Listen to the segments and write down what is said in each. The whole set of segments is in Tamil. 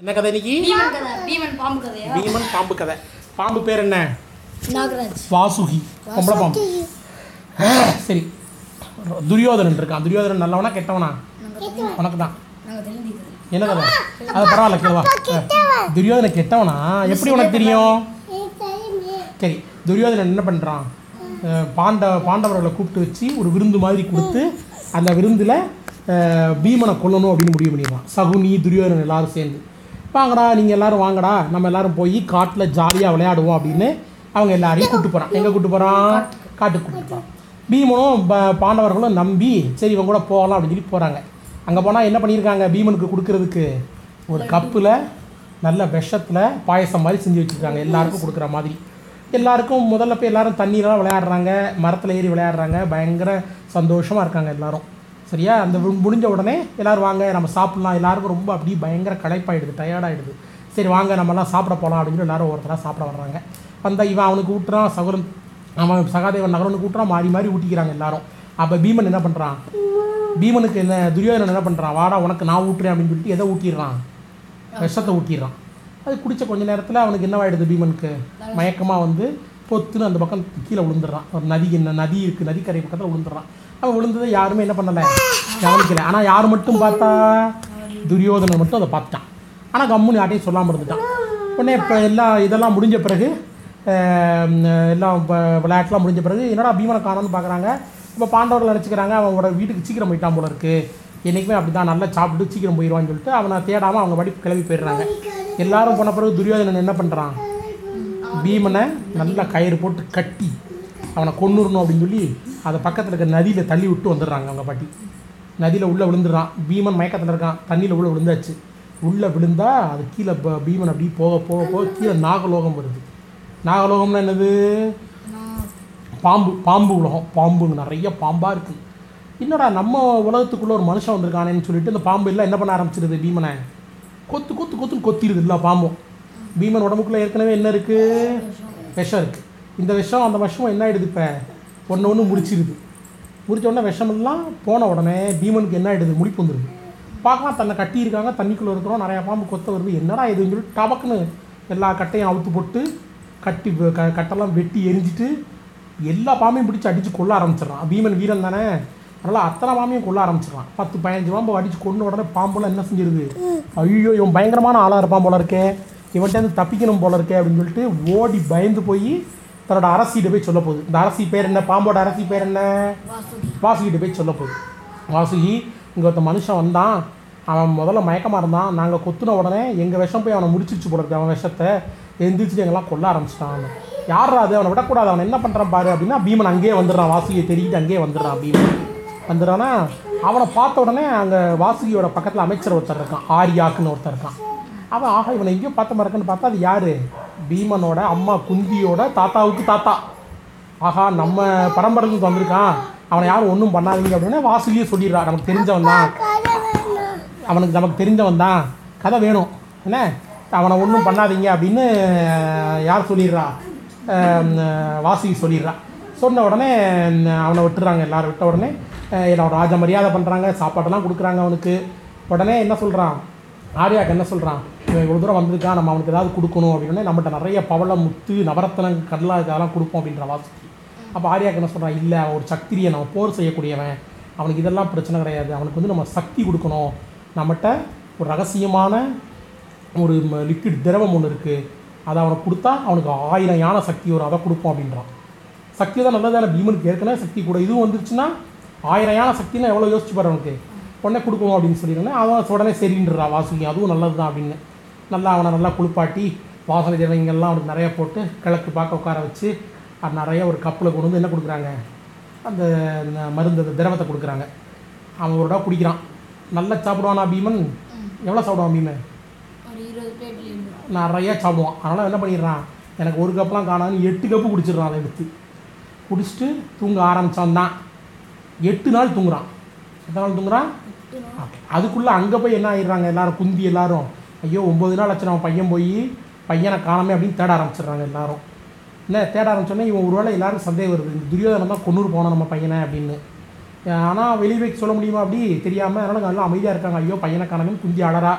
என்ன கதை இன்னைக்கு? பீமன் கதை பீமன் பாம்பு கதையா? பீமன் பாம்பு கதை. பாம்பு பேர் என்ன? வாசுகி. பொம்பளை பாம்பு. சரி. துரியோதனன் இருக்கான். துரியோதனன் நல்லவனா கெட்டவனா? உனக்கு தான் என்ன கதை? அது பரவாயில்ல கேவா துரியோதன கெட்டவனா. எப்படி உனக்கு தெரியும்? சரி துரியோதனன் என்ன பண்ணுறான் பாண்ட பாண்டவர்களை கூப்பிட்டு வச்சு ஒரு விருந்து மாதிரி கொடுத்து அந்த விருந்தில் பீமனை கொல்லணும் அப்படின்னு முடிவு பண்ணிடுறான் சகுனி துரியோதனன் எல்லாரும் சேர்ந்து. வாங்கடா நீங்கள் எல்லாரும் வாங்கடா. நம்ம எல்லாரும் போய் காட்டில் ஜாலியாக விளையாடுவோம் அப்படின்னு அவங்க எல்லாரையும் கூப்பிட்டு போகிறான் எங்கே கூப்பிட்டு போகிறான் காட்டுக்கு. கூப்பிட்டு போகிறான் பீமனும் பாண்டவர்களும் நம்பி சரி இவங்க கூட போகலாம் அப்படின்னு சொல்லி போகிறாங்க அங்கே போனால் என்ன பண்ணியிருக்காங்க? பீமனுக்கு கொடுக்கறதுக்கு ஒரு கப்பில் நல்ல விஷத்தில் பாயசம் மாதிரி செஞ்சு வச்சுருக்காங்க. எல்லாருக்கும் கொடுக்குற மாதிரி. எல்லாருக்கும் முதல்ல போய் எல்லாரும் தண்ணீரெல்லாம் விளையாடுறாங்க. மரத்தில் ஏறி விளையாடுறாங்க. பயங்கர சந்தோஷமாக இருக்காங்க எல்லாரும். சரியா? அந்த முடிஞ்ச உடனே எல்லாரும் வாங்க நம்ம சாப்பிட்லாம். எல்லாருக்கும் ரொம்ப அப்படியே பயங்கர களைப்பாயிடுது டயர்டாகிடுது சரி வாங்க நம்மலாம் சாப்பிட போகலாம் அப்படின்னு எல்லாரும் ஒருத்தராக சாப்பிட வர்றாங்க. வந்தால் இவன் அவனுக்கு ஊட்டுறான் சகுரம் அவன் சகாதேவன் நகரனுக்கு ஊட்டுறான் மாறி மாறி ஊட்டிக்கிறாங்க எல்லாரும். அப்போ பீமன் என்ன பண்ணுறான் பீமனுக்கு என்ன துரியோதனன் என்ன பண்ணுறான் வாடா உனக்கு நான் ஊட்டுறேன் அப்படின்னு சொல்லிட்டு எதை ஊட்டிடுறான்? விஷத்தை ஊட்டிடுறான். அது குடித்த கொஞ்ச நேரத்தில் அவனுக்கு என்னவாயிடுது பீமனுக்கு? மயக்கமாக வந்து பொத்துன்னு அந்த பக்கம் கீழே விழுந்துடுறான். ஒரு நதி என்ன நதி இருக்குது நதிக்கரை பக்கத்தில் விழுந்துடுறான். அவன் விழுந்ததை யாருமே என்ன பண்ணலை? கவனிக்கல. ஆனால் யார் மட்டும் பார்த்தா? துரியோதனன் மட்டும் அதை பார்த்துட்டான். ஆனால் கம்முன்னு யார்ட்டையும் சொல்லாமல் இருந்துட்டான். உடனே இப்போ எல்லாம் இதெல்லாம் முடிஞ்ச பிறகு எல்லாம் இப்போ விளையாட்டுலாம் முடிஞ்ச பிறகு என்னடா பீமனை காணோன்னு பார்க்குறாங்க இப்போ பாண்டவர்கள் நினச்சிக்கிறாங்க அவனோட வீட்டுக்கு சீக்கிரம் போயிட்டான் போல இருக்குது என்றைக்குமே அப்படி தான் நல்லா சாப்பிட்டு சீக்கிரம் போயிடுவான்னு சொல்லிட்டு அவனை தேடாமல் அவங்க படி கிளம்பி போயிடுறாங்க. எல்லாரும் போன பிறகு துரியோதனன் என்ன பண்ணுறான் பீமனை நல்லா கயிறு போட்டு கட்டி அவனை கொண்டுடணும் அப்படின்னு சொல்லி அதை பக்கத்தில் இருக்க நதியில் தள்ளி விட்டு வந்துடுறாங்க அவங்க பாட்டி. நதியில் உள்ளே விழுந்துடுறான். பீமன் மயக்கத்தில் இருக்கான். தண்ணியில் உள்ளே விழுந்தாச்சு. உள்ளே விழுந்தா அது கீழே பீமன் அப்படியே போக போக போக கீழே நாகலோகம் வருது. நாகலோகம்னா என்னது? பாம்பு பாம்பு உலகம். பாம்புங்க நிறைய பாம்பாக இருக்குது என்னடா நம்ம உலகத்துக்குள்ளே ஒரு மனுஷன் வந்திருக்கானேன்னு சொல்லிட்டு இந்த பாம்பு எல்லாம் என்ன பண்ண ஆரம்பிச்சிருது பீமனை? கொத்து கொத்து கொத்துன்னு கொத்திடுது இல்லை பாம்பும். பீமன் உடம்புக்குள்ளே ஏற்கனவே என்ன இருக்குது விஷம் இருக்குது இந்த விஷம் அந்த விஷம் என்ன ஆயிடுது இப்போ? ஒன்று ஒன்று முடிச்சிருது முடிச்ச உடனே விஷமெல்லாம் போன உடனே பீமனுக்கு என்ன ஆகிடுது முடிப்பு வந்துடுது பார்க்கலாம் தன்னை கட்டியிருக்காங்க தண்ணிக்குள்ளே இருக்கிறோம் நிறையா பாம்பு கொத்த வருது. என்னடா இதுன்னு சொல்லி டபக்குன்னு எல்லா கட்டையும் அவுத்து போட்டு கட்டி க கட்டெல்லாம் வெட்டி எரிஞ்சிட்டு எல்லா பாம்பையும் பிடிச்சி அடித்து கொள்ள ஆரம்பிச்சிடறான். பீமன் வீரன் தானே? அதனால் அத்தனை பாம்பையும் கொள்ள ஆரம்பிச்சிடறான். பத்து பதினஞ்சு பாம்பு அடித்து கொண்டு உடனே பாம்புலாம் என்ன செஞ்சிருது? ஐயோ இவன் பயங்கரமான ஆளாக இருப்பான் போல இருக்கே. இவன்கிட்ட தப்பிக்கணும் போல இருக்கே அப்படின்னு சொல்லிட்டு ஓடி பயந்து போய் தன்னோட அரசிகிட்ட போய் சொல்ல போகுது. இந்த அரசி பேர் என்ன? பாம்போட அரசி பேர் என்ன? வாசுகி. வாசுகிட்ட போய் சொல்ல போகுது. வாசுகி இங்கே ஒருத்த மனுஷன் வந்தான். அவன் முதல்ல மயக்கமாக இருந்தான். நாங்கள் கொத்துன உடனே எங்கள் விஷம் போய் அவனை முடிச்சிருச்சு போல இருக்கு. அவன் விஷத்தை எந்திரிச்சு எங்கெல்லாம் கொல்ல ஆரம்பிச்சிட்டான் யாரா அது? அவனை விடக்கூடாது. அவன் என்ன பண்ணுறான் பாரு அப்படின்னா பீமன் அங்கேயே வந்துடுறான். வாசுகியை தெரிவிட்டு அங்கேயே வந்துடுறான் பீமன். வந்துடுறானா? அவனை பார்த்த உடனே அங்கே வாசுகியோட பக்கத்தில் அமைச்சர் ஒருத்தர் இருக்கான். ஆரியாக்குன்னு ஒருத்தர் இருக்கான். அவன் ஆஹா இவனை எங்கேயோ பார்த்த மறக்கன்னு பார்த்தா அது யார்? பீமனோட அம்மா குந்தியோட தாத்தாவுக்கு தாத்தா. ஆஹா நம்ம பரம்பரைக்கு வந்திருக்கான். அவனை யாரும் ஒன்றும் பண்ணாதீங்க அப்படின்னா வாசுகியே சொல்லிடுறா. நமக்கு தெரிஞ்சவன் தான் அவனுக்கு நமக்கு தெரிஞ்சவன் தான் கதை வேணும். என்ன? அவனை ஒன்றும் பண்ணாதீங்க அப்படின்னு யார் சொல்லிடுறா? வாசுகி சொல்லிடுறா. சொன்ன உடனே அவனை விட்டுறாங்க எல்லாரும். விட்ட உடனே என்னோட ராஜ மரியாதை பண்ணுறாங்க சாப்பாடெல்லாம் கொடுக்குறாங்க அவனுக்கு. உடனே என்ன சொல்கிறான் ஆர்யாக்கு என்ன சொல்கிறான் இவன் இவ்வளோ தூரம் வந்திருக்கான் நம்ம அவனுக்கு ஏதாவது கொடுக்கணும் அப்படின்னு நம்மகிட்ட நிறைய பவள முத்து நவரத்தனம் கடலா இதெல்லாம் கொடுப்போம் அப்படின்ற வாசுகி. அப்போ ஆர்யாக்கு என்ன சொல்கிறான் இல்லை அவன் ஒரு சக்திரியை நம்ம போர் செய்யக்கூடியவன். அவனுக்கு இதெல்லாம் பிரச்சனை கிடையாது. அவனுக்கு வந்து நம்ம சக்தி கொடுக்கணும். நம்மகிட்ட ஒரு ரகசியமான ஒரு லிக்விட் திரவம் ஒன்று இருக்குது அதை அவனுக்கு கொடுத்தா அவனுக்கு ஆயிரம் யானை சக்தி வரும். அதை கொடுப்போம் அப்படின்றான். சக்தி தான் நல்லதான பீமனுக்கு ஏற்கனவே சக்தி கூட. இதுவும் வந்துருச்சுன்னா ஆயிரம் யானை சக்தினா எவ்வளோ யோசிச்சு பாரு அவனுக்கு. உடனே கொடுக்கணும் அப்படின்னு சொல்லிடுறேன் அவன் உடனே சரின்றா வாசுகி அதுவும் நல்லது தான் அப்படின்னு. நல்லா அவனை நல்லா குளிப்பாட்டி வாசனை திரவியங்கள்லாம் அவனுக்கு நிறைய போட்டு கிழக்கு பார்க்க உட்கார வச்சு அது நிறைய ஒரு கப்பில் கொண்டு வந்து என்ன கொடுக்குறாங்க? அந்த மருந்து அந்த திரவத்தை கொடுக்குறாங்க. அவன் ஒரு குடிக்கிறான். நல்லா சாப்பிடுவானா பீமன்? எவ்வளோ சாப்பிடுவான் பீமன்? நிறையா சாப்பிடுவான். அதனால் என்ன பண்ணிடுறான்? எனக்கு ஒரு கப்லாம் காணாதுன்னு எட்டு கப்பு குடிச்சிடுறான் அதை எடுத்து. குடிச்சிட்டு தூங்க ஆரம்பித்தான் தான் எட்டு நாள் தூங்குறான். எத்தனை நாள் தூங்குறான் ஓகே. அதுக்குள்ளே அங்கே போய் என்ன ஆயிடுறாங்க? எல்லாரும் குந்தி எல்லாரும். ஐயோ ஒம்பது நாள் ஆச்சு நம்ம பையன் போய் பையனை காணாமே அப்படின்னு தேட ஆரம்பிச்சிடுறாங்க எல்லாரும். என்ன தேட ஆரம்பிச்சோன்னே இவன் ஒருவேளை எல்லாரும் சந்தேகம் வருது. இந்த துரியோதனன் தான் கொன்னூர் போனோம் நம்ம பையனை அப்படின்னு. ஆனால் வெளியே வைக்க சொல்ல முடியுமா அப்படி? தெரியாமல் அதனால் நல்லா அமைதியாக இருக்காங்க. ஐயோ பையனை காணாமல் குந்தி அழறா.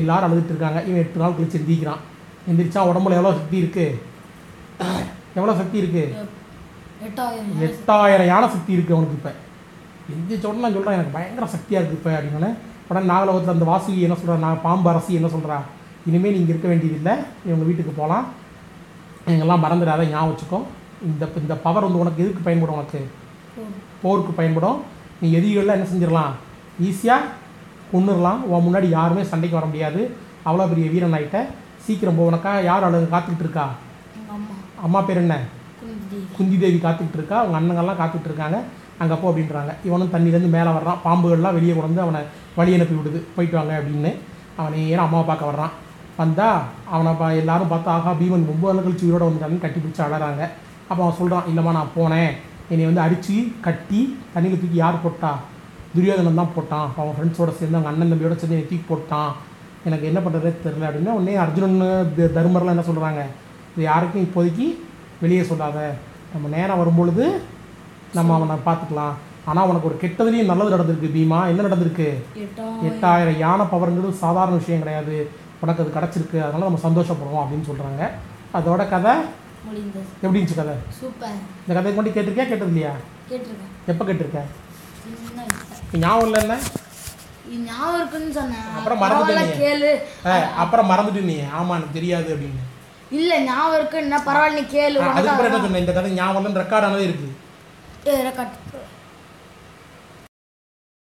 எல்லாரும் அழுதுட்டு இருக்காங்க. இவன் எட்டு நாள் கழிச்சு எந்திரிக்கிறான் எந்திரிச்சா உடம்புல எவ்வளோ சக்தி இருக்குது எவ்வளோ சக்தி இருக்குது எட்டாயிரம். எட்டாயிரம். யானை சக்தி இருக்குது அவனுக்கு இப்போ. உடனே நான் சொல்கிறேன் எனக்கு பயங்கர சக்தியாக இருக்குது இப்போ அப்படின்னே உடனே நாகலோகத்தில் அந்த வாசுகி என்ன சொல்கிறா நான் பாம்பு அரசி என்ன சொல்கிறா இனிமேல் நீங்கள் இருக்க வேண்டியதில்லை இவங்க வீட்டுக்கு போகலாம் எங்கெல்லாம் மறந்துடாத ஞாபகம் வச்சுக்கோ. இந்த இந்த பவர் வந்து உனக்கு எதுக்கு பயன்படும் உனக்கு? போருக்கு பயன்படும். நீ எதிரிகள்லாம் என்ன செஞ்சிடலாம்? ஈஸியாக கொண்டுடலாம் உன் முன்னாடி யாருமே சண்டைக்கு வர முடியாது. அவ்வளோ பெரிய வீரன் ஆகிட்ட சீக்கிரம் போ. உனக்கா யார் அழகு காத்துக்கிட்டு இருக்கா? அம்மா. பேர் என்ன? குந்தி தேவி. காத்துக்கிட்டு இருக்கா. அவங்க அண்ணங்கள்லாம் காத்துக்கிட்டு இருக்காங்க. அங்கே போ அப்படின்றாங்க. இவனும் தண்ணியிலேருந்து மேலே வர்றான். பாம்புகள்லாம் வெளியே கொண்டு வந்து அவனை வழி அனுப்பி விடுது. போயிட்டு வாங்க அப்படின்னு அவன் நேரம் அம்மாவை பார்க்க வர்றான். வந்தால் அவனை பா எல்லாரும் பார்த்தா ஆகா பீமன் ரொம்ப நாள் கழிச்சு உயிரோட வந்துட்டாங்கன்னு கட்டி பிடிச்சி அழகிறாங்க அப்போ அவன் சொல்கிறான் இல்லைம்மா நான் போனேன். என்னை வந்து அடித்து கட்டி தண்ணியில் தூக்கி யார் போட்டா? துரியோதனன் தான் போட்டான். அவன் ஃப்ரெண்ட்ஸோட சேர்ந்து அவங்க அண்ணன் தம்பியோட சேர்ந்து என்னை தூக்கி போட்டான். எனக்கு என்ன பண்ணுறதே தெரில அப்படின்னா உடனே அர்ஜுனன் த- என்ன சொல்கிறாங்க இது யாருக்கும் இப்போதைக்கு வெளியே சொல்லாத. நம்ம நேரம் வரும்பொழுது நம்ம அவனை பார்த்துக்கலாம். ஆனால் உனக்கு ஒரு கெட்டதுலேயும் நல்லது நடந்திருக்கு பீமா. என்ன நடந்திருக்கு? எட்டாயிரம். யானை பவருங்கிறது சாதாரண விஷயம் கிடையாது. உனக்கு அது கிடச்சிருக்கு. அதனால் நம்ம சந்தோஷப்படுவோம் அப்படின்னு சொல்கிறாங்க அதோட கதை? எப்படி இருந்துச்சு கதை? சூப்பர். இந்த கதைக்கு மட்டும் கேட்டிருக்கியா கேட்டது இல்லையா கேட்டிருக்கேன். எப்போ கேட்டிருக்க? ஞாபகம் இல்லை என்ன? ஞாபகம் இருக்குன்னு சொன்னேன். அப்புறம் மறந்துட்டே. கேளு. அப்புறம் மறந்துட்டு நீ ஆமாம் எனக்கு தெரியாது அப்படின்னு. இல்ல ஞாபகம் இருக்கு. என்ன பரவாயில்ல நீ கேளு. ஆ, அதுக்கப்புறம் என்ன சொன்னேன்? இந்த கதை ஞாபகம் いやなんか